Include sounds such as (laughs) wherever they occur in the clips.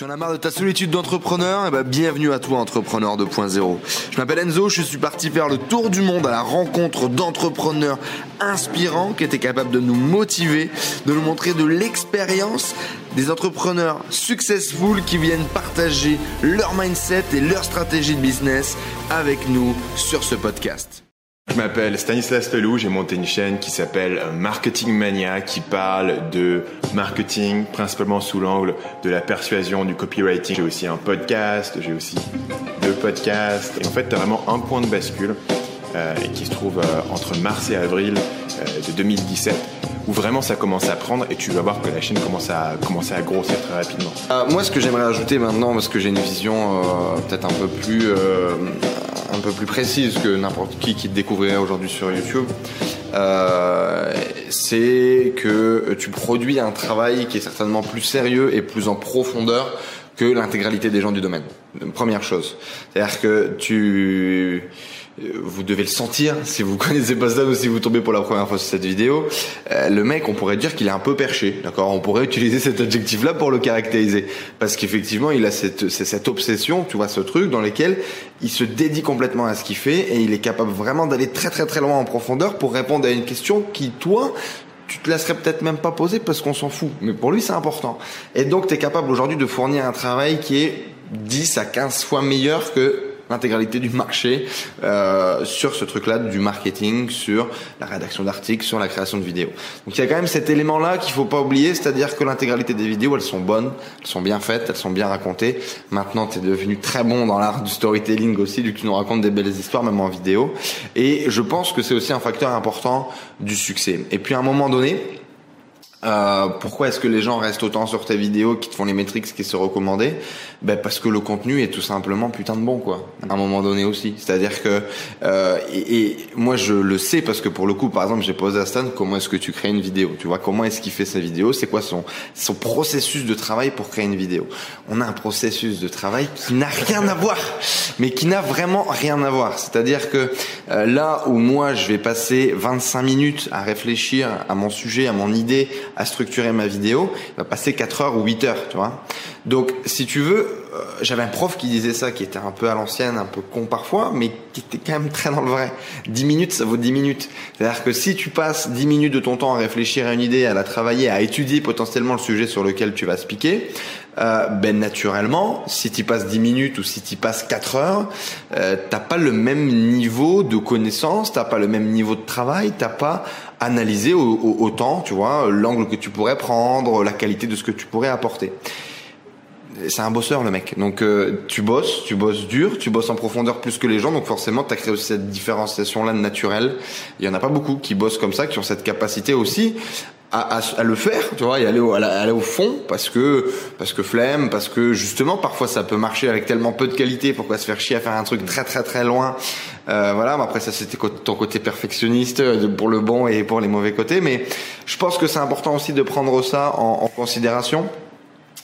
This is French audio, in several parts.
Tu en as marre de ta solitude d'entrepreneur? Eh ben, bienvenue à toi, entrepreneur 2.0. Je m'appelle Enzo, je suis parti faire le tour du monde à la rencontre d'entrepreneurs inspirants qui étaient capables de nous motiver, de nous montrer de l'expérience, des entrepreneurs successful qui viennent partager leur mindset et leur stratégie de business avec nous sur ce podcast. Je m'appelle Stanislas Leloup, j'ai monté une chaîne qui s'appelle Marketing Mania qui parle de marketing principalement sous l'angle de la persuasion, du copywriting. J'ai aussi un podcast, j'ai aussi deux podcasts. Et en fait, tu as vraiment un point de bascule euh, qui se trouve euh, entre mars et avril euh, de 2017 où vraiment ça commence à prendre et tu vas voir que la chaîne commence à, commencer à grossir très rapidement. moi, ce que j'aimerais ajouter maintenant, parce que j'ai une vision peut-être un peu plus un peu plus précise que n'importe qui qui te découvrirait aujourd'hui sur YouTube, euh, c'est que tu produis un travail qui est certainement plus sérieux et plus en profondeur que l'intégralité des gens du domaine. Première chose. C'est-à-dire que tu vous devez le sentir si vous (laughs) connaissez pas ça ou si vous tombez pour la première fois sur cette vidéo. Euh, le mec, on pourrait dire qu'il est un peu perché, d'accord? On pourrait utiliser cet adjectif-là pour le caractériser, parce qu'effectivement, il a cette, cette obsession, tu vois, ce truc dans lequel il se dédie complètement à ce qu'il fait et il est capable vraiment d'aller très très très loin en profondeur pour répondre à une question qui, toi, tu te laisserais peut-être même pas poser parce qu'on s'en fout. Mais pour lui, c'est important. Et donc, tu es capable aujourd'hui de fournir un travail qui est 10 à 15 fois meilleur que l'intégralité du marché euh, sur ce truc-là du marketing, sur la rédaction d'articles, sur la création de vidéos. Donc il y a quand même cet élément-là qu'il faut pas oublier, c'est-à-dire que l'intégralité des vidéos, elles sont bonnes, elles sont bien faites, elles sont bien racontées. Maintenant, tu es devenu très bon dans l'art du storytelling aussi, du coup tu nous racontes des belles histoires même en vidéo. Et je pense que c'est aussi un facteur important du succès. Et puis à un moment donné, euh, pourquoi est-ce que les gens restent autant sur tes vidéos qui te font les métriques qui se recommander ben parce que le contenu est tout simplement putain de bon quoi. À un moment donné aussi. C'est-à-dire que euh, et, moi je le sais parce que pour le coup par exemple j'ai posé à Stan comment est-ce que tu crées une vidéo? Tu vois comment est-ce qu'il fait sa vidéo c'est quoi son son processus de travail pour créer une vidéo? On a un processus de travail qui n'a rien à voir mais qui n'a vraiment rien à voir. C'est-à-dire que euh, là où moi je vais passer 25 minutes à réfléchir à mon sujet à mon idée à structurer ma vidéo il va passer 4 heures ou 8 heures tu vois donc, si tu veux, euh, j'avais un prof qui disait ça, qui était un peu à l'ancienne, un peu con parfois, mais qui était quand même très dans le vrai. 10 minutes, ça vaut 10 minutes. C'est-à-dire que si tu passes 10 minutes de ton temps à réfléchir à une idée, à la travailler, à étudier potentiellement le sujet sur lequel tu vas se piquer, euh, ben naturellement, si tu passes 10 minutes ou si tu passes 4 heures, euh, t'as pas le même niveau de connaissance, t'as pas le même niveau de travail, t'as pas analysé autant, tu vois, l'angle que tu pourrais prendre, la qualité de ce que tu pourrais apporter c'est un bosseur le mec. Donc euh, tu bosses, tu bosses dur, tu bosses en profondeur plus que les gens. Donc forcément, tu as créé aussi cette différenciation là naturelle. Il y en a pas beaucoup qui bossent comme ça, qui ont cette capacité aussi à, à, à le faire, tu vois, et aller au, aller au fond parce que parce que flemme, parce que justement parfois ça peut marcher avec tellement peu de qualité. Pourquoi se faire chier à faire un truc très très très loin euh, Voilà. Mais après ça c'était ton côté perfectionniste pour le bon et pour les mauvais côtés. Mais je pense que c'est important aussi de prendre ça en, en considération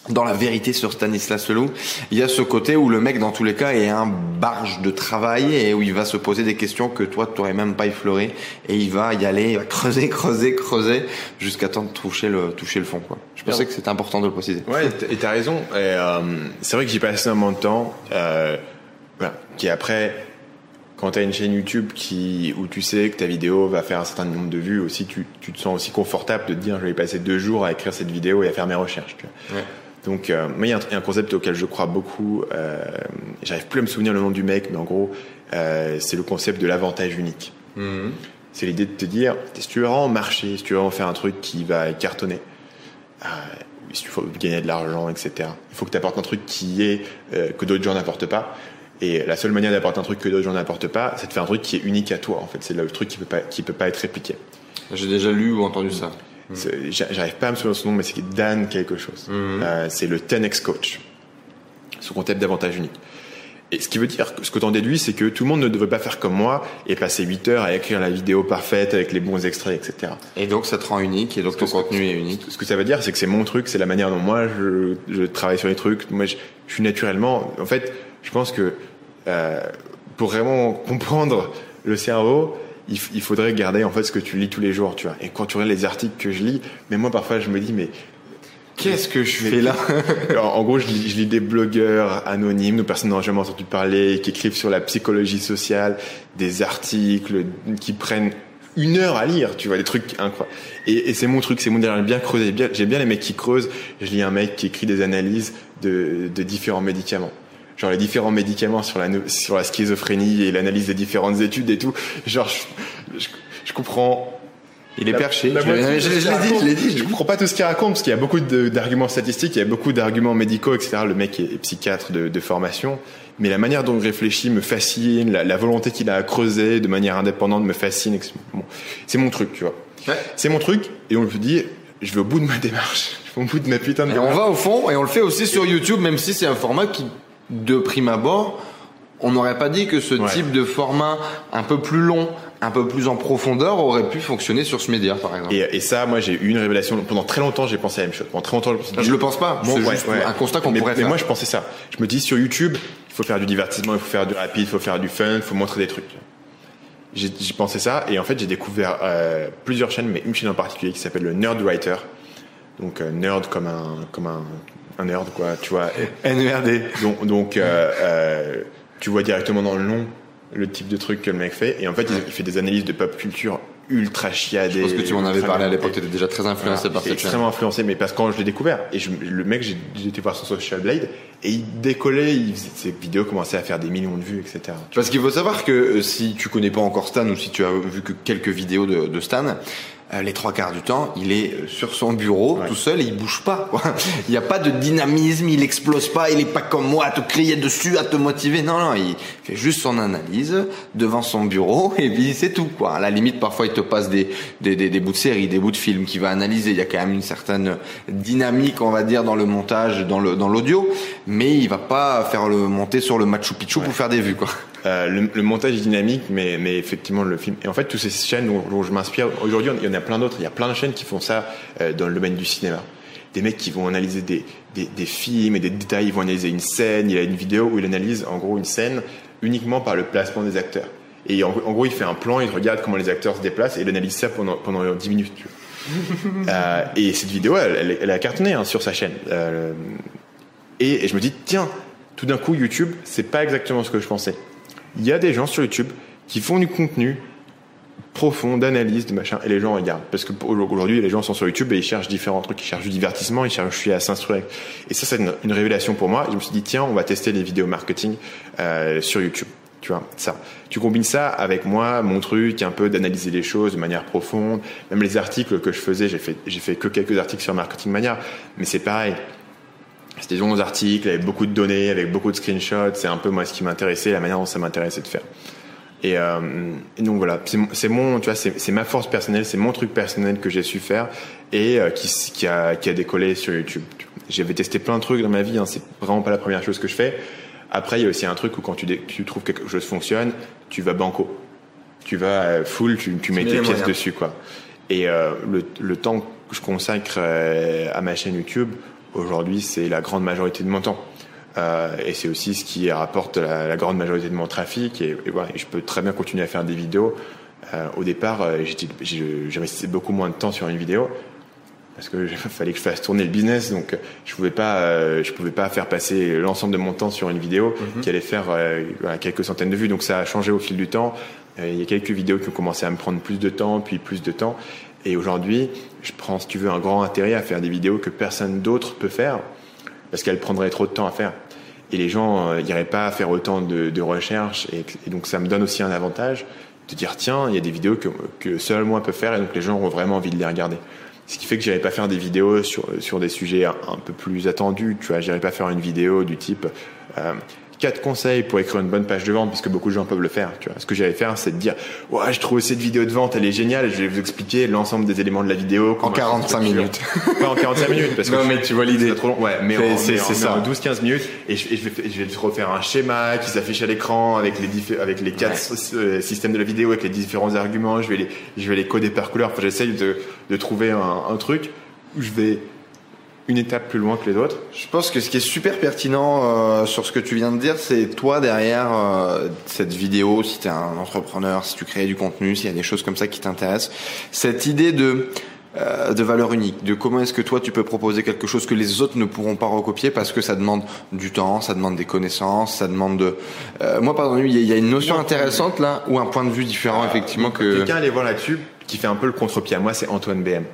dans la vérité sur Stanislas Leloup, il y a ce côté où le mec, dans tous les cas, est un barge de travail et où il va se poser des questions que toi, tu n'aurais même pas effleuré et il va y aller, il va creuser, (laughs) creuser, creuser jusqu'à temps de toucher le, toucher le fond, quoi. Je pensais que c'était important de le préciser. Ouais, et t'as raison. Euh, c'est vrai que j'y passé un moment de temps, euh, voilà, qui après, quand tu as une chaîne YouTube qui, où tu sais que ta vidéo va faire un certain nombre de vues aussi, tu, tu te sens aussi confortable de te dire je vais passer deux jours à écrire cette vidéo et à faire mes recherches. Tu vois. Ouais. Donc, euh, moi, il y a un, concept auquel je crois beaucoup. Euh, J'arrive plus à me souvenir le nom du mec, mais en gros, euh, c'est le concept de l'avantage unique. Mhm. C'est l'idée de te dire, si tu veux vraiment marcher, si tu veux vraiment faire un truc qui va cartonner, euh, si tu veux gagner de l'argent, etc., il faut que tu apportes un truc qui est que d'autres gens n'apportent pas. Et la seule manière d'apporter un truc que d'autres gens n'apportent pas, c'est de faire un truc qui est unique à toi. En fait, c'est le truc qui peut pas, qui peut pas être répliqué. J'ai déjà lu ou entendu ça. J'arrive pas à me souvenir de son nom, mais c'est Dan quelque chose. Mhm. Euh, c'est le 10x coach. Son concept d'avantage unique. Et ce qui veut dire ce que t'en déduis, c'est que tout le monde ne devrait pas faire comme moi et passer 8 heures à écrire la vidéo parfaite avec les bons extraits, etc. Et donc ça te rend unique et donc ton contenu est unique. Ce que ça veut dire, c'est que c'est mon truc, c'est la manière dont moi je, je, travaille sur les trucs. Moi, je, je, suis naturellement. En fait, je pense que euh, pour vraiment comprendre le cerveau, il, il, faudrait garder en fait ce que tu lis tous les jours, tu vois. Et quand tu regardes les articles que je lis, mais moi parfois je me dis mais Qu'est-ce que je fais là? En gros, je lis, je lis des blogueurs anonymes, de personnes n'ont jamais entendu parler, qui écrivent sur la psychologie sociale, des articles qui prennent une heure à lire, tu vois, des trucs incroyables. Et, et c'est mon truc, c'est mon délire, bien creuser. Bien, J'aime bien les mecs qui creusent. Je lis un mec qui écrit des analyses de, de différents médicaments. Genre les différents médicaments sur la, sur la schizophrénie et l'analyse des différentes études et tout. Genre, je, je, je comprends Il est la- perché. la Je l'ai dit, je l'ai dit. Je comprends pas tout ce qu'il raconte parce qu'il y a beaucoup d'arguments statistiques, il y a beaucoup d'arguments médicaux, etc. Le mec est, est psychiatre de, de formation, mais la manière dont il réfléchit me fascine, la, la volonté qu'il a à creuser de manière indépendante me fascine. Bon, c'est mon truc, tu vois. Ouais. C'est mon truc, et on me dit, je vais au bout de ma démarche, je vais (laughs) au bout de ma putain de Et on démarche. va au fond et on le fait aussi sur YouTube, même si c'est un format qui, de prime abord, on n'aurait pas dit que ce Ouais. type de format un peu plus long, un peu plus en profondeur aurait pu fonctionner sur ce média, par exemple. Et, et ça, moi, j'ai eu une révélation. Pendant très longtemps, j'ai pensé à la même chose. Pendant très longtemps, je pensais- je le pense pas. Bon, c'est ouais, juste ouais. un constat qu'on mais, pourrait mais faire. moi, je pensais ça. Je me dis, sur YouTube, il faut faire du divertissement, il faut faire du rapide, il faut faire du fun, il faut montrer des trucs. J'ai j'ai pensé ça, et en fait, j'ai découvert euh, plusieurs chaînes, mais une chaîne en particulier qui s'appelle le Nerd Writer. Donc, euh, nerd comme un, comme un, un nerd, quoi, tu vois. NERD. Donc, donc euh, euh, tu vois directement dans le nom le type de truc que le mec fait, et en fait, il, il fait des analyses de pop culture ultra chiadées. Je pense que tu m'en avais parlé à l'époque, tu étais déjà très influencé voilà, par cette chaîne. extrêmement influencé, mais parce que quand je l'ai découvert, et je- le mec, j'ai été voir son Social Blade, et il décollait, il faisait, ses vidéos commençaient à faire des millions de vues, etc. Parce qu'il faut savoir que euh, si tu connais pas encore Stan ou si tu as vu que quelques vidéos de, de Stan, les trois quarts du temps, il est euh, sur son bureau Ouais. tout seul et il bouge pas. quoi. (laughs) Il n'y a pas de dynamisme, il explose pas, il est pas comme moi à te crier dessus, à te motiver. Non, non, il fait juste son analyse devant son bureau (laughs) et puis c'est tout. Quoi. À la limite, parfois il te passe des, des, des, des bouts de série, des bouts de films qu'il va analyser. Il y a quand même une certaine dynamique, on va dire, dans le montage, dans le dans l'audio, mais il va pas faire le monter sur le Machu Picchu pour faire des vues. Quoi. Euh, le, le montage est dynamique, mais, mais effectivement le film. Et en fait, toutes ces chaînes dont je m'inspire, aujourd'hui, il y en a plein d'autres. Il y a plein de chaînes qui font ça euh, dans le domaine du cinéma. Des mecs qui vont analyser des, des, des films et des détails. Ils vont analyser une scène. Il y a une vidéo où il analyse en gros une scène uniquement par le placement des acteurs. Et en, en gros, il fait un plan, il regarde comment les acteurs se déplacent et il analyse ça pendant, pendant 10 minutes. Tu vois. (laughs) Euh, et cette vidéo, elle, elle, elle a cartonné hein, sur sa chaîne. Et, et je me dis, tiens, tout d'un coup, YouTube, c'est pas exactement ce que je pensais. Il y a des gens sur YouTube qui font du contenu profond, d'analyse, de machin, et les gens regardent. Parce que aujourd'hui, les gens sont sur YouTube et ils cherchent différents trucs. Ils cherchent du divertissement, ils cherchent à s'instruire. Et ça, c'est une, révélation pour moi. Je me suis dit, tiens, on va tester les vidéos marketing euh, sur YouTube. Tu vois, ça. Tu combines ça avec moi, mon truc, un peu d'analyser les choses de manière profonde. Même les articles que je faisais, j'ai fait, j'ai fait que quelques articles sur Marketing Mania. Mais c'est pareil. C'était des longs articles avec beaucoup de données, avec beaucoup de screenshots. C'est un peu moi ce qui m'intéressait, la manière dont ça m'intéressait de faire. Et, euh, et donc voilà, c'est mon- tu vois, c'est ma force personnelle, c'est mon truc personnel que j'ai su faire et euh, qui, a qui a décollé sur YouTube. J'avais testé plein de trucs dans ma vie, hein, c'est vraiment pas la première chose que je fais. Après, il y a aussi un truc où quand tu, tu trouves que quelque chose fonctionne, tu vas banco, tu vas euh, full, tu, tu mets tes pièces dessus quoi. Et euh, le, le temps que je consacre à ma chaîne YouTube, aujourd'hui, c'est la grande majorité de mon temps. Euh, et c'est aussi ce qui rapporte la, la grande majorité de mon trafic. Et, et voilà, et je peux très bien continuer à faire des vidéos. Euh, au départ, euh, j'investissais beaucoup moins de temps sur une vidéo parce que (laughs) fallait que je fasse tourner le business. Donc, je pouvais pas, je pouvais pas faire passer l'ensemble de mon temps sur une vidéo qui allait faire voilà, quelques centaines de vues. Donc, ça a changé au fil du temps. Il y a quelques vidéos qui ont commencé à me prendre plus de temps, puis plus de temps. Et aujourd'hui, je prends, si tu veux, un grand intérêt à faire des vidéos que personne d'autre peut faire parce qu'elles prendraient trop de temps à faire. Et les gens euh, n'iraient pas à faire autant de, recherches. Et, donc, ça me donne aussi un avantage de dire tiens, il y a des vidéos que, seul moi peux faire et donc les gens ont vraiment envie de les regarder. Ce qui fait que j'irai pas faire des vidéos sur, sur des sujets un, peu plus attendus. Tu vois, pas faire une vidéo du type euh, quatre conseils pour écrire une bonne page de vente parce que beaucoup de gens peuvent le faire. Tu vois, ce que j'allais faire, c'est de dire ouais, je trouve cette vidéo de vente, elle est géniale. Je vais vous expliquer l'ensemble des éléments de la vidéo En comment elle 45 se structure. minutes. (laughs) Pas en 45 minutes parce que Non, mais tu vois l'idée. c'est trop long. Ouais, mais C'est- ça. en 12-15 minutes et je, et je vais, je vais te refaire un schéma qui s'affiche à l'écran avec les avec les quatre euh, systèmes de la vidéo avec les différents arguments. Je vais les je vais les coder par couleur. Enfin, j'essaye de de trouver un, un truc où je vais une étape plus loin que les autres. Je pense que ce qui est super pertinent euh, sur ce que tu viens de dire, c'est toi derrière euh, cette vidéo, si tu es un entrepreneur, si tu crées du contenu, s'il y a des choses comme ça qui t'intéressent, cette idée de euh, de valeur unique, de comment est-ce que toi tu peux proposer quelque chose que les autres ne pourront pas recopier parce que ça demande du temps, ça demande des connaissances, ça demande de. Euh, moi, pardon, il y, a une notion intéressante là ou un point de vue différent effectivement que. Quelqu'un allait voir là-dessus qui fait un peu le contre-pied à moi, c'est Antoine BM.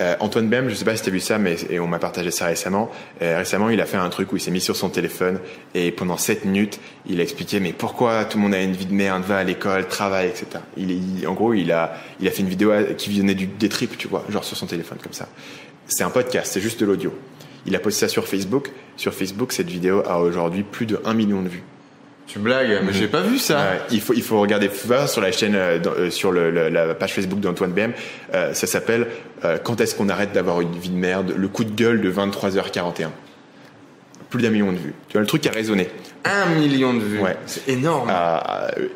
Euh, Antoine Bem, je sais pas si tu as vu ça, mais et on m'a partagé ça récemment. Euh, récemment, il a fait un truc où il s'est mis sur son téléphone et pendant 7 minutes, il a expliqué mais pourquoi tout le monde a une vie de merde, va à l'école, travaille, etc. Il, en gros, il a, il a fait une vidéo qui visionnait du, des tripes, tu vois, genre sur son téléphone comme ça. C'est un podcast, c'est juste de l'audio. Il a posté ça sur Facebook. Sur Facebook, cette vidéo a aujourd'hui plus de 1 million de vues. Tu blagues, mais j'ai pas vu ça. il faut il faut regarder sur la chaîne euh, euh, sur le, la page Facebook d'Antoine BM. Euh, ça s'appelle Quand est-ce qu'on arrête d'avoir une vie de merde? Le coup de gueule de 23h41. Plus d'un million de vues. Tu vois le truc a résonné. Un million de vues. Ouais. C'est énorme.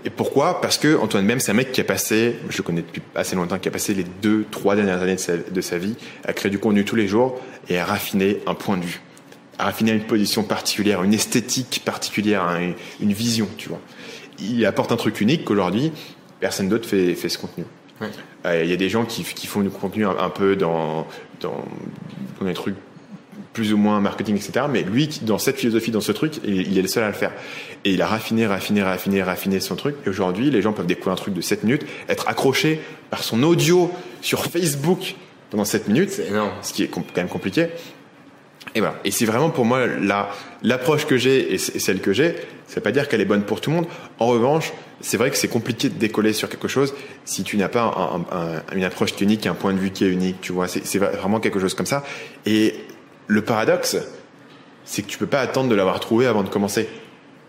et pourquoi? Parce que Antoine BM, c'est un mec qui a passé, je le connais depuis assez longtemps, qui a passé les deux, trois dernières années de sa, de sa vie à créer du contenu tous les jours et à raffiner un point de vue à raffiner une position particulière, une esthétique particulière, une, vision, tu vois. Il apporte un truc unique qu'aujourd'hui, personne d'autre fait, fait ce contenu. Euh, il y a des gens qui, qui font du contenu un, peu dans, dans, dans, des trucs plus ou moins marketing, etc. Mais lui, dans cette philosophie, dans ce truc, il, est le seul à le faire. Et il a raffiné, raffiné, raffiné, raffiné son truc. Et aujourd'hui, les gens peuvent découvrir un truc de 7 minutes, être accrochés par son audio sur Facebook pendant 7 minutes. Ce qui est quand même compliqué. Et voilà. Et c'est vraiment pour moi la l'approche que j'ai et celle que j'ai. Ça veut pas dire qu'elle est bonne pour tout le monde. En revanche, c'est vrai que c'est compliqué de décoller sur quelque chose si tu n'as pas un, une approche unique, un point de vue qui est unique. Tu vois, c'est vraiment quelque chose comme ça. Et le paradoxe, c'est que tu peux pas attendre de l'avoir trouvé avant de commencer.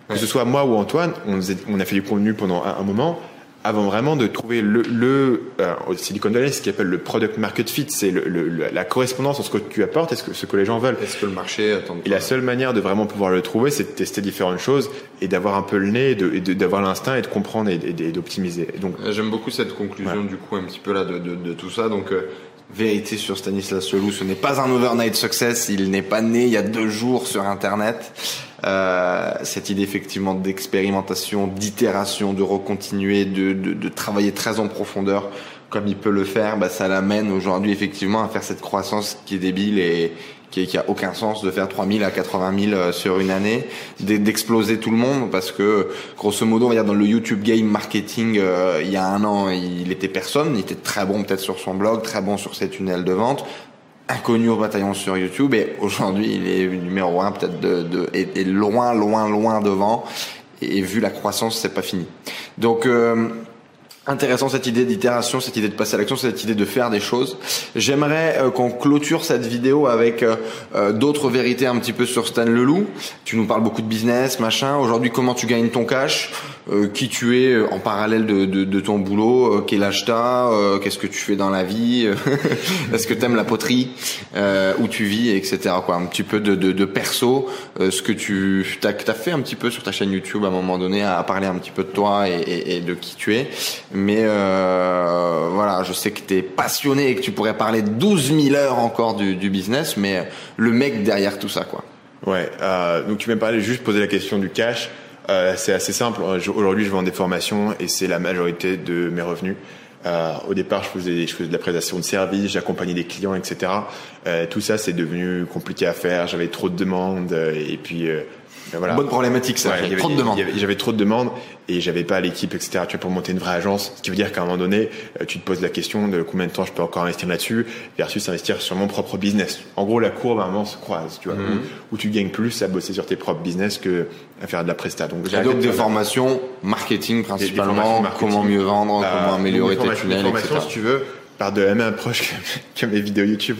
Que ce soit moi ou Antoine, on, on a fait du contenu pendant un moment avant vraiment de trouver le, le euh, au Silicon Valley, ce qu'ils appelle le product market fit, c'est le, le, la correspondance entre ce que tu apportes et ce que, ce que les gens veulent. Est-ce que le marché attend Et la seule manière de vraiment pouvoir le trouver, c'est de tester différentes choses et d'avoir un peu le nez, d'avoir l'instinct et de comprendre et, d'optimiser. Donc, j'aime beaucoup cette conclusion du coup un petit peu là de, de, de tout ça. Donc euh, vérité sur Stanislas Leloup, ce n'est pas un overnight success, il n'est pas né il y a deux jours sur Internet. Euh, cette idée effectivement d'expérimentation, d'itération, de recontinuer, de, de, de, travailler très en profondeur comme il peut le faire, bah, ça l'amène aujourd'hui effectivement à faire cette croissance qui est débile et qui, qui a aucun sens de faire 3000 à 80 000 euh, sur une année, d'exploser tout le monde parce que grosso modo, on va dire dans le YouTube game marketing, euh, il y a un an, il était personne, il était très bon peut-être sur son blog, très bon sur ses tunnels de vente, inconnu au bataillon sur YouTube et aujourd'hui il est numéro un peut-être de, de et, loin loin loin devant et, vu la croissance c'est pas fini. Donc euh, intéressant cette idée d'itération, cette idée de passer à l'action, cette idée de faire des choses. J'aimerais euh, qu'on clôture cette vidéo avec euh, euh, d'autres vérités un petit peu sur Stan Leloup. Tu nous parles beaucoup de business, machin. Aujourd'hui, comment tu gagnes ton cash? Qui tu es en parallèle de, de, de ton boulot? Quel âge t'as? Qu'est-ce que tu fais dans la vie? (laughs) Est-ce que t'aimes la poterie Où tu vis, etc. Quoi, un petit peu de, de, de perso. ce que tu t'as as fait un petit peu sur ta chaîne YouTube à un moment donné, à parler un petit peu de toi et, et de qui tu es mais euh, voilà, je sais que tu es passionné et que tu pourrais parler 12 000 heures encore du, business, mais le mec derrière tout ça, quoi. Ouais, euh, donc tu m'as parlé juste poser la question du cash. Euh, c'est assez simple. Aujourd'hui, je vends des formations et c'est la majorité de mes revenus. Au départ, je faisais, je faisais de la prestation de service, j'accompagnais des clients, etc. Tout ça, c'est devenu compliqué à faire. J'avais trop de demandes et puis voilà. Bonne problématique ça. il y avait trop de demandes. J'avais trop de demandes et j'avais pas l'équipe, etc. Tu vois, pour monter une vraie agence, ce qui veut dire qu'à un moment donné, euh, tu te poses la question de combien de temps je peux encore investir là-dessus versus investir sur mon propre business. En gros, la courbe à un moment se croise, tu vois, mhm. où, tu gagnes plus à bosser sur tes propres business que à faire de la presta. Donc, j'ai donc des formations marketing principalement, comment mieux vendre, euh, comment améliorer tes tunnels, etc. Si tu veux, par de la même approche que (laughs) mes vidéos YouTube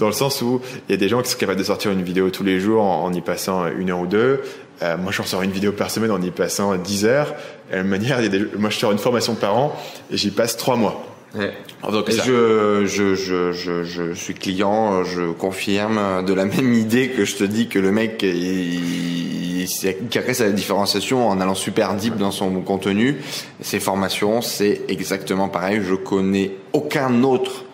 dans le sens où il y a des gens qui sont capables de sortir une vidéo tous les jours en, y passant une heure ou deux. Euh, moi, j'en sors une vidéo par semaine en y passant 10 heures. De la même manière, il y a des, moi, je sors une formation par an et j'y passe trois mois. Ouais. je, je, je, je, je suis client, je confirme de la (laughs) même idée que je te dis que le mec, il, il, crée sa différenciation en allant super deep dans son contenu. Ses formations, c'est exactement pareil. Je connais aucun autre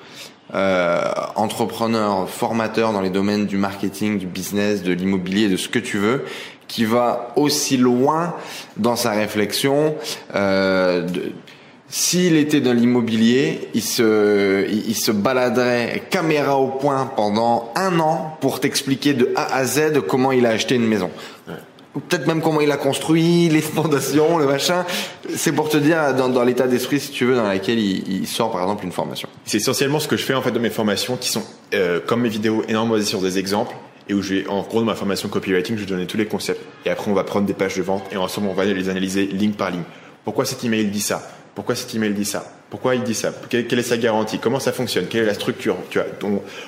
euh, entrepreneur, formateur dans les domaines du marketing, du business, de l'immobilier, de ce que tu veux, qui va aussi loin dans sa réflexion euh, de, S'il était dans l'immobilier, il se, il, se baladerait caméra au point pendant un an pour t'expliquer de A à Z comment il a acheté une maison. Peut-être même comment il a construit, (laughs) les fondations, le machin. C'est pour te dire dans, l'état d'esprit, si tu veux, dans lequel il, sort par exemple une formation. C'est essentiellement ce que je fais en fait de mes formations, qui sont euh, comme mes vidéos énormément basées sur des exemples et où je vais, en gros, dans ma formation copywriting, je vais donner tous les concepts. Et après, on va prendre des pages de vente et ensemble, on va les analyser ligne par ligne. Pourquoi cet email dit ça? Pourquoi cet email dit ça? Pourquoi il dit ça quelle, est sa garantie Comment ça fonctionne Quelle est la structure Tu vois,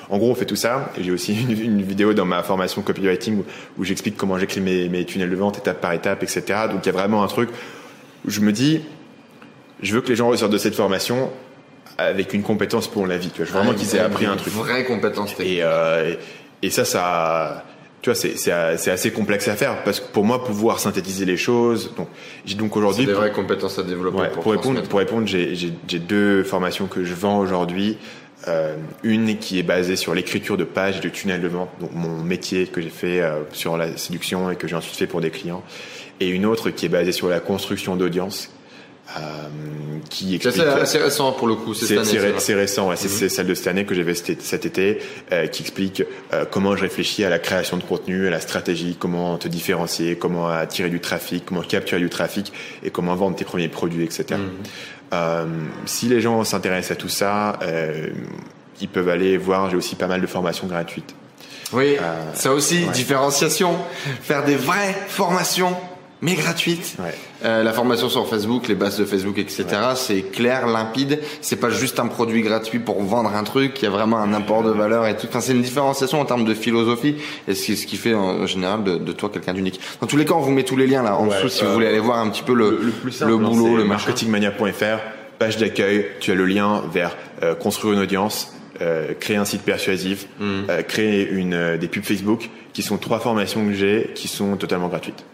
en gros, on fait tout ça. Et j'ai aussi (laughs) une, vidéo dans ma formation copywriting où, j'explique comment j'écris mes, mes tunnels de vente étape par étape, etc. Donc, il y a vraiment un truc où je me dis, je veux que les gens ressortent de cette formation avec une compétence pour la vie. Tu vois, je veux vraiment qu'ils aient appris un truc. Vraie compétence technique. Euh, et ça, ça, tu vois, c'est assez complexe à faire parce que pour moi, pouvoir synthétiser les choses. Donc, j'ai donc aujourd'hui. des vraies compétences à développer. pour, pour répondre, pour répondre, j'ai deux formations que je vends aujourd'hui. Euh, une qui est basée sur l'écriture de pages et de tunnels de vente, donc mon métier que j'ai fait euh, sur la séduction et que j'ai ensuite fait pour des clients, et une autre qui est basée sur la construction d'audience, qui explique. C'est récent pour le coup. C'est récent. Ouais, C'est mhm. celle de cette année que j'avais cet été, euh, qui explique euh, comment je réfléchis à la création de contenu, à la stratégie, comment te différencier, comment attirer du trafic, comment capturer du trafic et comment vendre tes premiers produits, etc. Mhm. Euh, si les gens s'intéressent à tout ça, euh, ils peuvent aller voir. J'ai aussi pas mal de formations gratuites. Oui, ça aussi, différenciation, faire des vraies formations mais gratuite. Euh, la formation sur Facebook, les bases de Facebook, etc. C'est clair, limpide. C'est pas juste un produit gratuit pour vendre un truc. Il y a vraiment un apport de valeur et tout. Enfin, c'est une différenciation en termes de philosophie et c'est ce qui fait en général de, de toi quelqu'un d'unique. Dans tous les cas, on vous met tous les liens là en dessous si vous voulez aller voir un petit peu le, le, plus simple, le boulot, le marketingmania.fr, page d'accueil. Tu as le lien vers euh, construire une audience. Euh, créer un site persuasif, mm. euh, créer une, euh, des pubs Facebook, qui sont trois formations que j'ai, qui sont totalement gratuites.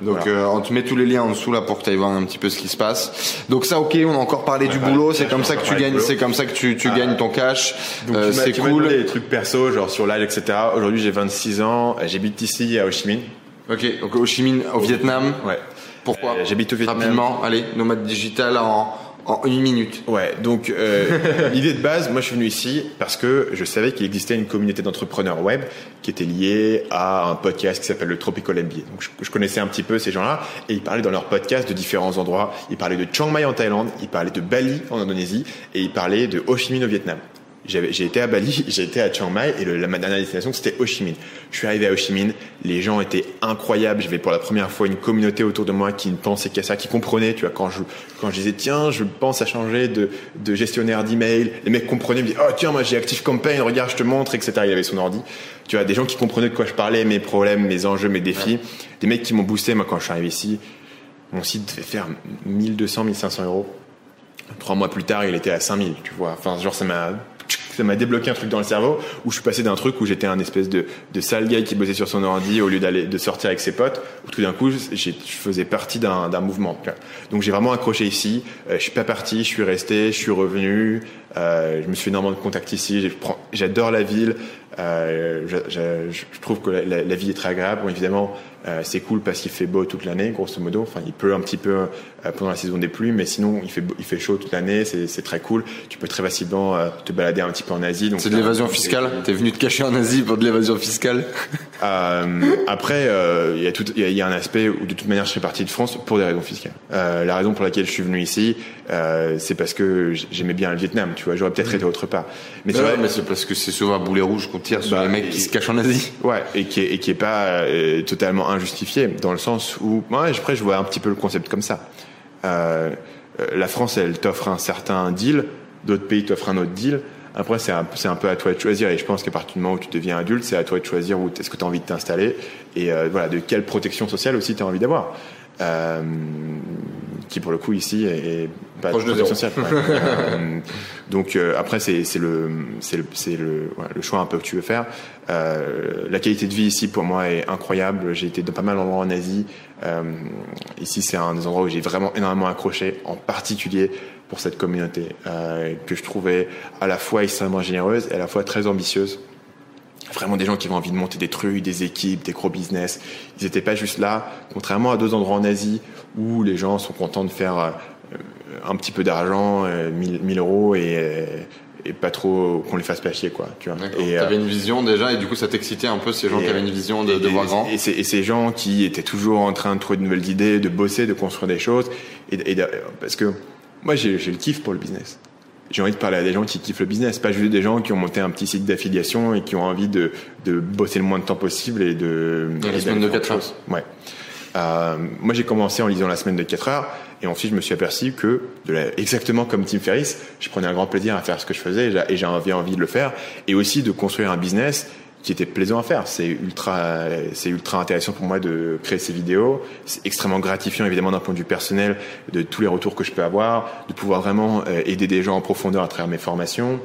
Donc euh, on te met tous les liens en dessous là pour que tu ailles voir un petit peu ce qui se passe. Donc ça ok, on a encore parlé du boulot, c'est comme ça que tu gagnes, c'est comme ça que tu, tu gagnes ton cash. Euh, c'est cool. Des trucs perso, genre sur l'âge, etc. Aujourd'hui j'ai 26 ans, j'habite ici à Ho Chi Minh. Ok, donc Ho Chi Minh au Vietnam. Ouais. Pourquoi J'habite au Vietnam. Rapidement, allez, nomade digital en en une minute. Ouais, donc euh, (laughs) l'idée de base, moi je suis venu ici parce que je savais qu'il existait une communauté d'entrepreneurs web qui était liée à un podcast qui s'appelle le Tropical MBA. Donc je, connaissais un petit peu ces gens-là et ils parlaient dans leur podcast de différents endroits. Ils parlaient de Chiang Mai en Thaïlande, ils parlaient de Bali en Indonésie et ils parlaient de Ho Chi Minh au Vietnam j'ai été à Bali, (laughs) j'ai été à Chiang Mai et le, la, ma dernière destination c'était Ho Chi Minh. Je suis arrivé à Ho Chi Minh, les gens étaient incroyables. J'avais pour la première fois une communauté autour de moi qui ne pensait qu'à ça, qui comprenait. Tu vois, quand je quand je disais tiens, je pense à changer de, de gestionnaire d'email, les mecs comprenaient, ils me disaient oh tiens moi j'ai Active Campaign, regarde je te montre, etc. Il avait son ordi. Tu vois, des gens qui comprenaient de quoi je parlais, mes problèmes, mes enjeux, mes défis. Des mecs qui m'ont boosté. Moi quand je suis arrivé ici, mon site devait faire 1200, 1500 euros. Trois mois plus tard, il était à 5000, tu vois. Enfin, genre, ça m'a ça m'a débloqué un truc dans le cerveau où je suis passé d'un truc où j'étais un espèce de, de sale gars qui bossait sur son ordi au lieu d'aller de sortir avec ses potes où tout d'un coup je faisais partie d'un mouvement donc j'ai vraiment accroché ici. Euh, je suis pas parti je suis resté je suis revenu je me suis fait énormément de contacts ici j'adore la ville euh, je, je, je, trouve que la, la, vie est très agréable bon, évidemment euh, c'est cool parce qu'il fait beau toute l'année, grosso modo. Enfin, il pleut un petit peu euh, pendant la saison des pluies, mais sinon, il fait, il fait chaud toute l'année. C'est très cool. Tu peux très facilement euh, te balader un petit peu en Asie. C'est de l'évasion fiscale. T'es venu te cacher en Asie pour de l'évasion fiscale. (laughs) après, il y a tout, il y, a un aspect où de toute manière, je serais parti de France pour des raisons fiscales. la raison pour laquelle je suis venu ici, c'est parce que j'aimais bien le Vietnam. Tu vois, j'aurais peut-être été autre part. Mais c'est mais c'est parce que c'est souvent un boulet rouge qu'on tire sur bah, les mecs qui se cachent en Asie. Ouais, et qui est, et qui est pas totalement injustifié dans le sens où, moi, après, je vois un petit peu le concept comme ça. Euh, euh, la France, elle t'offre un certain deal, d'autres pays t'offrent un autre deal. Après, c'est un, un, peu à toi de choisir. Et je pense qu'à partir du moment où tu deviens adulte, c'est à toi de choisir où est-ce que tu as envie de t'installer et euh, voilà, de quelle protection sociale aussi tu as envie d'avoir. Euh, qui pour le coup ici est, pas proche de sociale. (laughs) euh, donc après c'est le c'est le c'est le, ouais, le, choix un peu que tu veux faire. La qualité de vie ici pour moi est incroyable. J'ai été dans pas mal d'endroits en Asie. Ici c'est un des endroits où j'ai vraiment énormément accroché, en particulier pour cette communauté que je trouvais à la fois extrêmement généreuse et à la fois très ambitieuse. Vraiment des gens qui avaient envie de monter des trucs, des équipes, des gros business. Ils n'étaient pas juste là, contrairement à deux endroits en Asie où les gens sont contents de faire euh, un petit peu d'argent, 1000, euros et, et pas trop qu'on les fasse pas chier quoi tu vois. Et avais une vision déjà et du coup ça t'excitait un peu ces gens qui avaient une vision de, de voir grand. et, et, ces gens qui étaient toujours en train de trouver de nouvelles idées de bosser de construire des choses et, parce que moi j'ai le kiff pour le business j'ai envie de parler à des gens qui kiffent le business, pas juste des gens qui ont monté un petit site d'affiliation et qui ont envie de, de bosser le moins de temps possible et de. la semaine de 4 heures. Ouais. Euh, moi, j'ai commencé en lisant la semaine de 4 heures et ensuite je me suis aperçu que, de la, exactement comme Tim Ferriss, je prenais un grand plaisir à faire ce que je faisais et j'avais envie de le faire et aussi de construire un business qui était plaisant à faire. C'est ultra, c'est ultra intéressant pour moi de créer ces vidéos. C'est extrêmement gratifiant évidemment d'un point de vue personnel de tous les retours que je peux avoir, de pouvoir vraiment euh, aider des gens en profondeur à travers mes formations.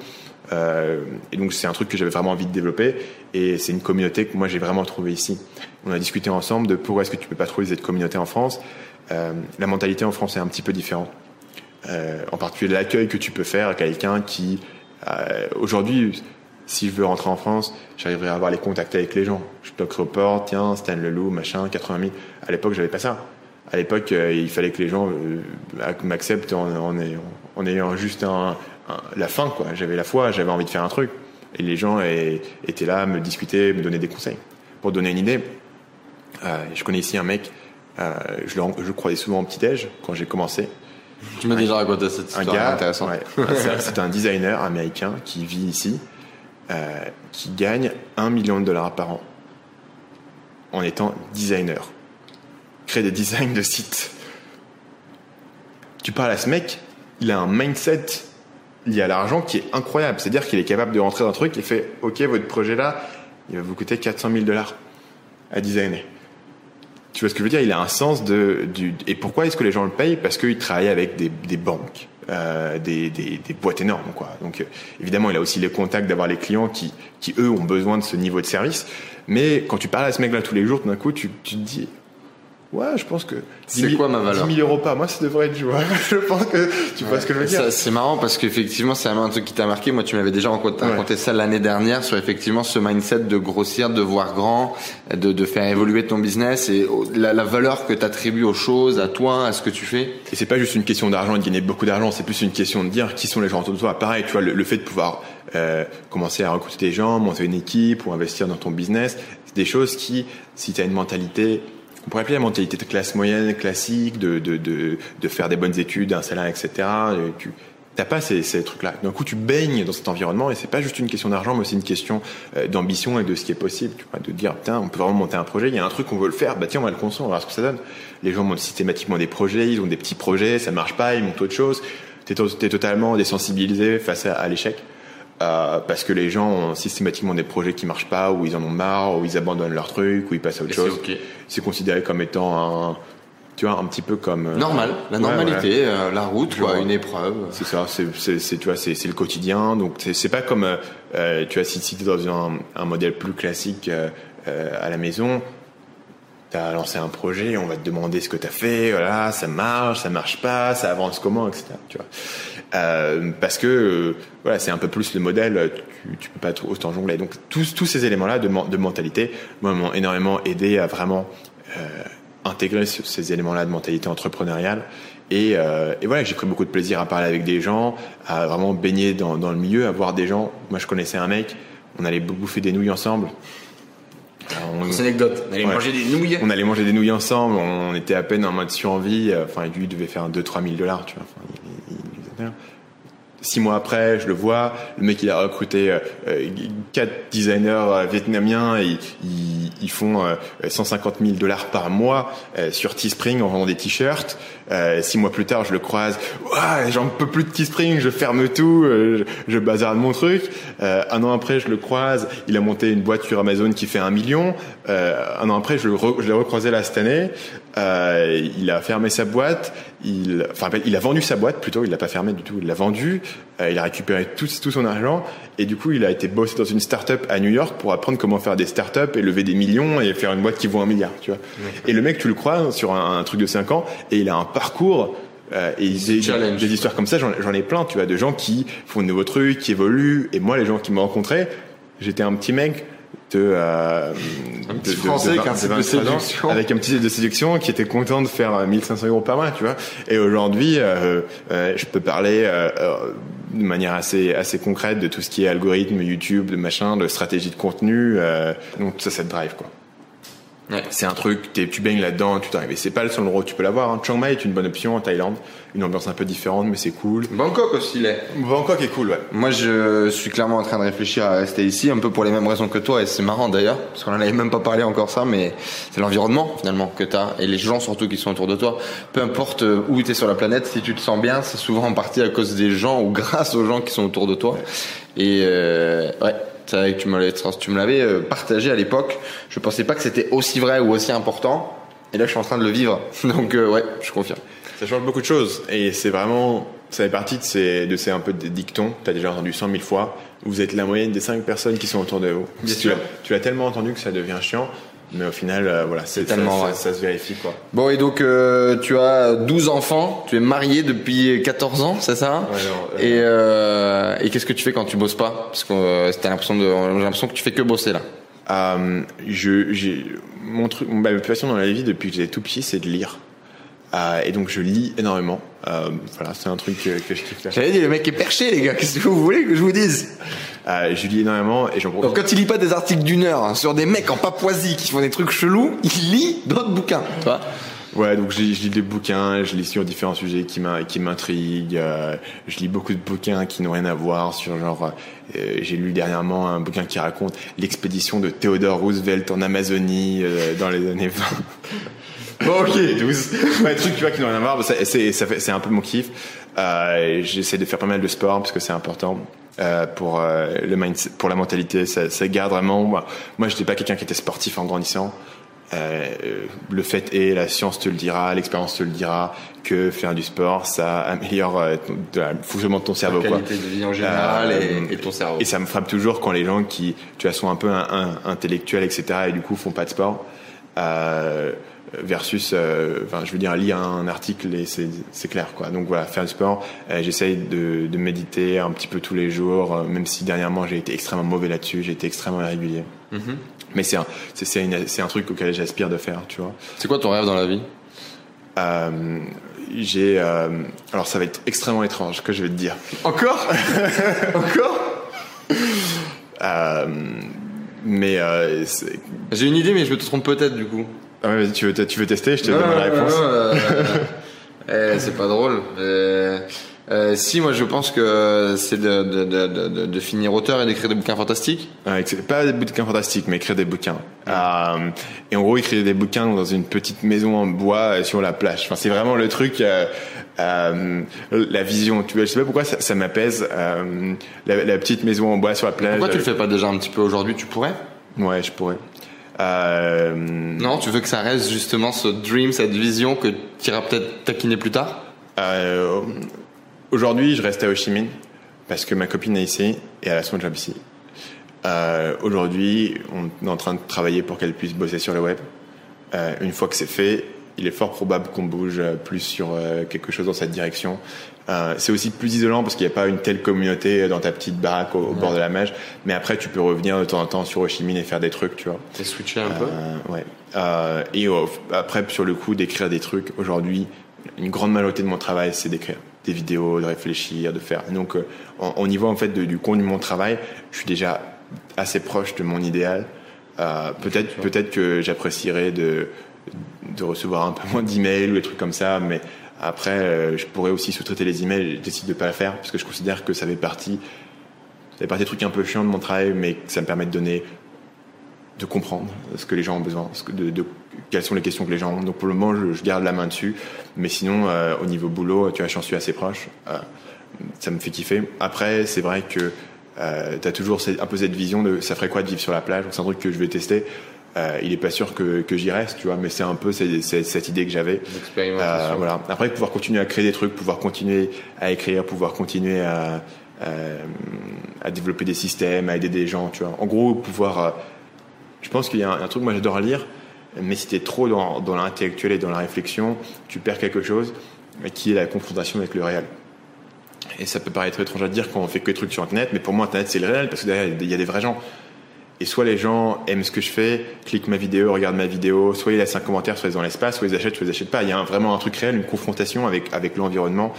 Euh, et donc c'est un truc que j'avais vraiment envie de développer et c'est une communauté que moi j'ai vraiment trouvé ici. On a discuté ensemble de pourquoi est-ce que tu peux pas trouver cette communauté en France. Euh, la mentalité en France est un petit peu différente. En particulier l'accueil que tu peux faire à quelqu'un qui aujourd'hui si je veux rentrer en France, j'arriverai à avoir les contacts avec les gens. Je toquerai au port, tiens, Stan Leloup, machin, 80 000. À l'époque, j'avais pas ça. À l'époque, euh, il fallait que les gens euh, m'acceptent en, en, en, ayant juste un, la fin, quoi. J'avais la foi, j'avais envie de faire un truc. Et les gens étaient là, me discutaient, me donnaient des conseils. Pour donner une idée, euh, je connais ici un mec, je, le, je le croisais souvent au petit-déj quand j'ai commencé. Tu m'as déjà raconté cette histoire un gars, intéressante. Ouais, c'est un designer américain qui vit ici euh, qui gagne un million de dollars par an en étant designer. Crée des designs de sites. Tu parles à ce mec, il a un mindset lié à l'argent qui est incroyable. C'est-à-dire qu'il est capable de rentrer dans un truc et fait Ok, votre projet là, il va vous coûter 400 000 dollars à designer. Tu vois ce que je veux dire? Il a un sens de. Du, et pourquoi est-ce que les gens le payent? Parce qu'il travaille avec des banques euh, des, boîtes énormes. Quoi. Donc euh, évidemment, il a aussi les contacts d'avoir les clients qui, eux, ont besoin de ce niveau de service. Mais quand tu parles à ce mec-là tous les jours, tout d'un coup, tu te dis, Ouais, je pense que. C'est quoi ma valeur 10 000 euros pas, moi ça devrait être jouable. (laughs) je pense que tu vois ce que je veux dire. C'est marrant parce qu'effectivement, c'est un truc qui t'a marqué. Moi, tu m'avais déjà raconté, ça l'année dernière sur effectivement ce mindset de grossir, de voir grand, de, de faire évoluer ton business et la, la valeur que tu attribues aux choses, à toi, à ce que tu fais. Et c'est pas juste une question d'argent et de gagner beaucoup d'argent, c'est plus une question de dire qui sont les gens autour de toi. Pareil, tu vois, le, fait de pouvoir euh, commencer à recruter des gens, monter une équipe ou investir dans ton business, c'est des choses qui, si tu as une mentalité on pourrait appeler la mentalité de classe moyenne classique, de, de, de, de faire des bonnes études, un salaire, etc. Tu n'as pas ces, ces trucs-là. D'un coup, tu baignes dans cet environnement et c'est pas juste une question d'argent, mais aussi une question euh, d'ambition et de ce qui est possible. Tu vois, de dire, putain, on peut vraiment monter un projet, il y a un truc qu'on veut le faire, bah tiens, on va le construire, on va voir ce que ça donne. Les gens montent systématiquement des projets, ils ont des petits projets, ça marche pas, ils montent autre chose. T'es es totalement désensibilisé face à, à l'échec. Euh, parce que les gens ont systématiquement des projets qui marchent pas, ou ils en ont marre, ou ils abandonnent leur truc, ou ils passent à autre chose. C'est considéré comme étant un, tu vois, un petit peu comme euh, normal, la normalité, euh, la route, quoi, une épreuve. C'est ça, c'est, tu vois, c'est, le quotidien. Donc c'est, pas comme, tu vois, si, si tu es dans un, un, modèle plus classique à la maison, tu as lancé un projet, on va te demander ce que tu as fait, voilà, ça marche, ça marche pas, ça avance comment, etc. Tu vois. Euh, parce que euh, voilà, c'est un peu plus le modèle, tu, tu peux pas autant jongler. Donc tous, tous ces éléments-là de, de mentalité, moi, m'ont énormément aidé à vraiment euh, intégrer ces éléments-là de mentalité entrepreneuriale. Et, euh, et voilà, j'ai pris beaucoup de plaisir à parler avec des gens, à vraiment baigner dans, dans le milieu, à voir des gens. Moi, je connaissais un mec, on allait bouffer des nouilles ensemble. On... anecdote. On allait manger des nouilles. On allait manger des nouilles ensemble. On était à peine en mode survie. Enfin, lui devait faire 2-3 000 dollars, tu vois. Enfin, Six mois après, je le vois, le mec il a recruté euh, euh, quatre designers euh, vietnamiens et ils, font 150 000 dollars par mois sur Teespring en vendant des t-shirts. six mois plus tard, je le croise, ouais, j'en peux plus de Teespring, je ferme tout, je, je bazarde mon truc. un an après, je le croise, il a monté une boîte sur Amazon qui fait un million. un an après, je, je l'ai recroisé là cette année. Il a fermé sa boîte, il, enfin, il a vendu sa boîte plutôt, il l'a pas fermé du tout, il l'a vendu, euh, il a récupéré tout, tout son argent. Et du coup il a été bossé dans une start-up à New York pour apprendre comment faire des start-up et lever des millions et faire une boîte qui vaut un milliard, tu vois. Et le mec, tu le crois sur un, truc de 5 ans. Et il a un parcours euh, et des, des, histoires comme ça, j'en ai plein, tu vois, de gens qui font de nouveaux trucs, qui évoluent. Et moi, les gens qui m'ont rencontré, j'étais un petit mec de, euh, Un petit de- Français de qui a un vingt- site de de 23 ans, séduction. avec un petit de séduction qui était content de faire euh, 1500 euros par mois, tu vois. Et aujourd'hui, euh, euh, je peux parler euh, euh, de manière assez assez concrète de tout ce qui est algorithme, YouTube, de machin, de stratégie de contenu. euh, donc ça, ça te drive quoi. Ouais. C'est un truc, t'es- tu baignes là-dedans, tu t'arrives. Et c'est pas le seul endroit où tu peux l'avoir. Hein. Chiang Mai est une bonne option en Thaïlande, une ambiance un peu différente, mais c'est cool. Bangkok aussi, l'est. Bangkok est cool, ouais. Moi, je suis clairement en train de réfléchir à rester ici, un peu pour les mêmes raisons que toi, et c'est marrant d'ailleurs, parce qu'on en avait même pas parlé encore ça, mais c'est l'environnement finalement que tu as, et les gens surtout qui sont autour de toi. Peu importe euh, où tu es sur la planète, si tu te sens bien, c'est souvent en partie à cause des gens ou (laughs) grâce aux gens qui sont autour de toi. Et euh, ouais, c'est vrai que tu me l'avais, tu me l'avais euh, partagé à l'époque. Je pensais pas que c'était aussi vrai ou aussi important, et là je suis en train de le vivre. (laughs) Donc euh, ouais, je confirme. Ça change beaucoup de choses. Et c'est vraiment, ça fait partie de ces, de ces un peu des dictons. T'as déjà entendu 100 000 fois. Vous êtes la moyenne des 5 personnes qui sont autour de vous. Bien tu sûr. l'as- Tu l'as tellement entendu que ça devient chiant. Mais au final, euh, voilà, c'est tellement ça, ça, ça se vérifie, quoi. Bon, et donc euh, tu as 12 enfants, tu es marié depuis 14 ans, c'est ça Ouais, non, euh, Et, euh, et qu'est-ce que tu fais quand tu bosses pas? Parce que t'as l'impression de, j'ai l'impression que tu fais que bosser là. Je, j'ai, mon truc, ma passion dans la vie depuis que j'étais tout petit, c'est de lire. Euh, et donc je lis énormément. Euh, voilà, c'est un truc que, que je kiffe. J'avais dit le mec est perché les gars. Qu'est-ce que vous voulez que je vous dise? Euh, je lis énormément et j'en profite. Donc quand il lit pas des articles d'une heure hein, sur des mecs en Papouasie qui font des trucs chelous, il lit d'autres bouquins. Tu vois Ouais, donc je lis, je lis des bouquins, je lis sur différents sujets qui m'in- qui m'intriguent. euh, je lis beaucoup de bouquins qui n'ont rien à voir sur genre. euh, J'ai lu dernièrement un bouquin qui raconte l'expédition de Theodore Roosevelt en Amazonie euh, dans les années 20. Bon, ok, 12. Ouais, des trucs tu vois qui n'ont rien à voir. C'est un peu mon kiff. Euh, J'essaie de faire pas mal de sport parce que c'est important. euh, pour euh, le mindset, pour la mentalité, ça, ça garde vraiment. Moi, moi j'étais pas quelqu'un qui était sportif en grandissant. Euh, le fait est, la science te le dira, l'expérience te le dira, que faire du sport, ça améliore euh, ton- de la- le fonctionnement de ton cerveau. quoi. qualité de vie en général Euh, et, et ton cerveau. Et ça me frappe toujours quand les gens qui, tu vois, sont un peu un, un- intellectuels, etc., et du coup font pas de sport, versus, euh, enfin, je veux dire, lire un article et c'est c'est clair, quoi. Donc voilà, faire du sport. euh, J'essaye de, de méditer un petit peu tous les jours, euh, même si dernièrement j'ai été extrêmement mauvais là-dessus, j'ai été extrêmement irrégulier. Mhm. Mais c'est un, c'est- un truc auquel j'aspire de faire, tu vois. C'est quoi ton rêve dans la vie? J'ai, alors ça va être extrêmement étrange que je vais te dire. Encore? (laughs) Encore? Euh, mais euh, J'ai une idée, mais je me trompe peut-être du coup. ah ouais, vas-y, tu veux, tu veux tester Je te donne la réponse. non, (laughs) euh, eh, c'est pas drôle. Euh, euh, si, moi je pense que c'est de, de, de, de, de finir auteur et d'écrire des bouquins fantastiques. Ouais, c'est pas des bouquins fantastiques, mais écrire des bouquins. Euh, et en gros, écrire des bouquins dans une petite maison en bois euh, sur la plage. Enfin, c'est vraiment le truc, euh, la vision. Tu vois, je sais pas pourquoi ça, ça m'apaise. Euh, la, la petite maison en bois sur la plage. Pourquoi tu le fais pas déjà un petit peu aujourd'hui Tu pourrais? Ouais, je pourrais. Euh, Non, tu veux que ça reste justement ce dream, cette vision que tu iras peut-être taquiner plus tard? Aujourd'hui, je reste à Ho Chi Minh parce que ma copine est ici et elle a son job ici. Euh, Aujourd'hui, on est en train de travailler pour qu'elle puisse bosser sur le web. Euh, une fois que c'est fait, il est fort probable qu'on bouge euh, plus sur euh, quelque chose dans cette direction. Euh, c'est aussi plus isolant parce qu'il n'y a pas une telle communauté dans ta petite baraque au, au bord de la mer. Mais après, tu peux revenir de temps en temps sur Minh et faire des trucs, tu vois. T'es switché un peu ouais. Euh, et après, sur le coup, d'écrire des trucs, aujourd'hui, une grande majorité de mon travail, c'est d'écrire des vidéos, de réfléchir, de faire. Donc, en- au niveau en fait de- du contenu de mon travail, je suis déjà assez proche de mon idéal. Euh, peut-être, peut-être que j'apprécierais de de recevoir un peu moins d'emails ou des trucs comme ça, mais après, euh, je pourrais aussi sous-traiter les emails. Je décide de pas le faire parce que je considère que ça fait partie, ça fait partie des trucs un peu chiants de mon travail, mais que ça me permet de donner de comprendre ce que les gens ont besoin, de, de- quelles sont les questions que les gens ont. Donc pour le moment, je, garde la main dessus. Mais sinon, euh, au niveau boulot, tu vois, j'en suis assez proche. Euh, ça me fait kiffer. Après, c'est vrai que euh, tu as toujours un peu cette vision de ça ferait quoi de vivre sur la plage? C'est un truc que je vais tester. Euh, il est pas sûr que, que j'y reste, tu vois, mais c'est un peu cette, idée que j'avais. Euh, voilà. Après, pouvoir continuer à créer des trucs, pouvoir continuer à écrire, pouvoir continuer à, à développer des systèmes, à aider des gens, tu vois. En gros, pouvoir. euh, je pense qu'il y a un, un truc, moi j'adore lire, mais si t'es trop dans, dans l'intellectuel et dans la réflexion, tu perds quelque chose qui est la confrontation avec le réel. Et ça peut paraître étrange à dire quand on fait que des trucs sur Internet, mais pour moi Internet c'est le réel parce que derrière il y a des vrais gens. Et soit les gens aiment ce que je fais, cliquent ma vidéo, regardent ma vidéo, soit ils laissent un commentaire, soit ils en laissent pas, soit ils achètent, soit ils achètent pas. Il y a vraiment un truc réel, une confrontation avec, avec l'environnement.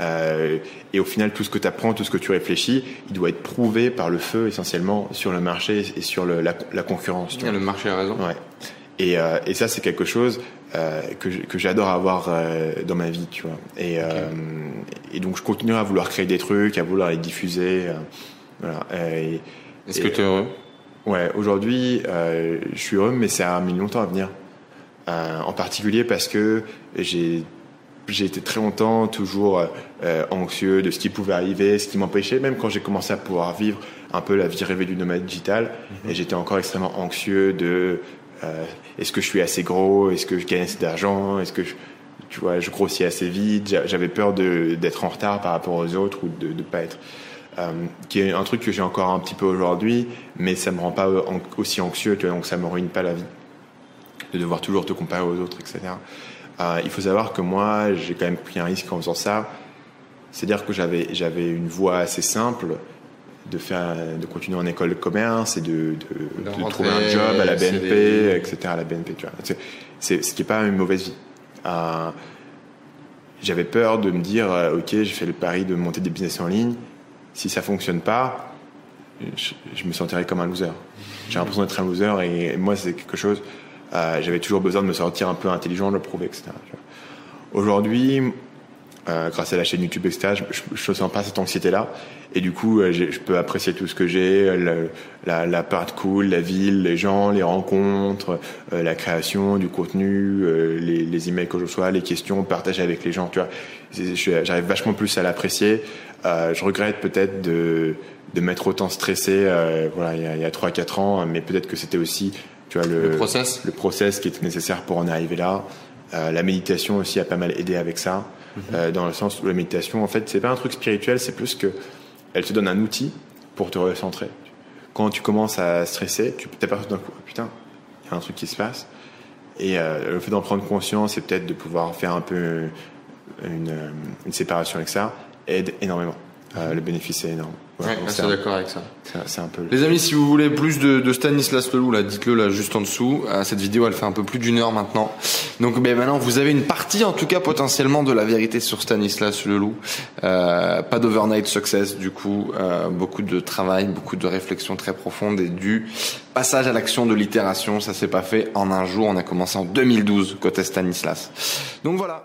Euh, et au final, tout ce que tu apprends, tout ce que tu réfléchis, il doit être prouvé par le feu essentiellement sur le marché et sur le, la, la, concurrence. Tu le marché a raison. Ouais. Et, euh, et ça, c'est quelque chose euh, que, que j'adore avoir euh, dans ma vie, tu vois. Et, okay. Euh, et donc, je continue à vouloir créer des trucs, à vouloir les diffuser. voilà. Est-ce que tu es heureux? Ouais, aujourd'hui, euh, je suis heureux, mais ça a mis longtemps à venir. Euh, en particulier parce que j'ai j'ai été très longtemps toujours euh, anxieux de ce qui pouvait arriver, ce qui m'empêchait, même quand j'ai commencé à pouvoir vivre un peu la vie rêvée du nomade digital, mm -hmm. et j'étais encore extrêmement anxieux de euh, est-ce que je suis assez gros, est-ce que je gagne assez d'argent, est-ce que je, tu vois, je grossis assez vite, j'avais peur d'être en retard par rapport aux autres ou de ne pas être qui est un truc que j'ai encore un petit peu aujourd'hui, mais ça me rend pas aussi anxieux, tu vois, donc ça me ruine pas la vie de devoir toujours te comparer aux autres, etc. Euh, il faut savoir que moi, j'ai quand même pris un risque en faisant ça. C'est-à-dire que j'avais j'avais une voie assez simple de faire de continuer en école de commerce et de, de, de, de trouver un job à la BNP, etc. à la BNP, tu vois. C'est ce qui est pas une mauvaise vie. Euh, j'avais peur de me dire, euh, ok, j'ai fait le pari de monter des business en ligne si ça fonctionne pas, je, je me sentirais comme un loser. J'ai l'impression d'être un loser et, moi c'est quelque chose. Euh, J'avais toujours besoin de me sortir un peu intelligent, de le prouver, etc. Aujourd'hui, euh, grâce à la chaîne YouTube, etc., je ne sens pas cette anxiété-là. Et du coup, euh, je peux apprécier tout ce que j'ai, la, la part cool, la ville, les gens, les rencontres, euh, la création, du contenu, euh, les, les emails que je reçois, les questions, partager avec les gens. Tu vois, j'arrive vachement plus à l'apprécier. Euh, je regrette peut-être de, de m'être autant stressé euh, voilà, il y a, a 3-4 ans, mais peut-être que c'était aussi tu vois, le, le, process. le process qui était nécessaire pour en arriver là. Euh, la méditation aussi a pas mal aidé avec ça, -hmm. dans le sens où la méditation, en fait, c'est pas un truc spirituel, c'est plus que elle te donne un outil pour te recentrer. Quand tu commences à stresser, tu t'aperçois d'un coup, oh, putain, il y a un truc qui se passe. Et euh, le fait d'en prendre conscience et peut-être de pouvoir faire un peu une, une séparation avec ça aide énormément. Euh, le bénéfice est énorme. Ouais, c'est d'accord avec ça. C'est un peu. Les amis, si vous voulez plus de, de Stanislas Leloup, là, dites-le là juste en dessous. Euh, cette vidéo, elle fait un peu plus d'une heure maintenant. Donc, ben maintenant, vous avez une partie, en tout cas potentiellement, de la vérité sur Stanislas Leloup. Euh, pas d'overnight success, du coup, euh, beaucoup de travail, beaucoup de réflexion très profonde et du passage à l'action de l'itération. Ça s'est pas fait en un jour. On a commencé en 2012 côté Stanislas. Donc voilà.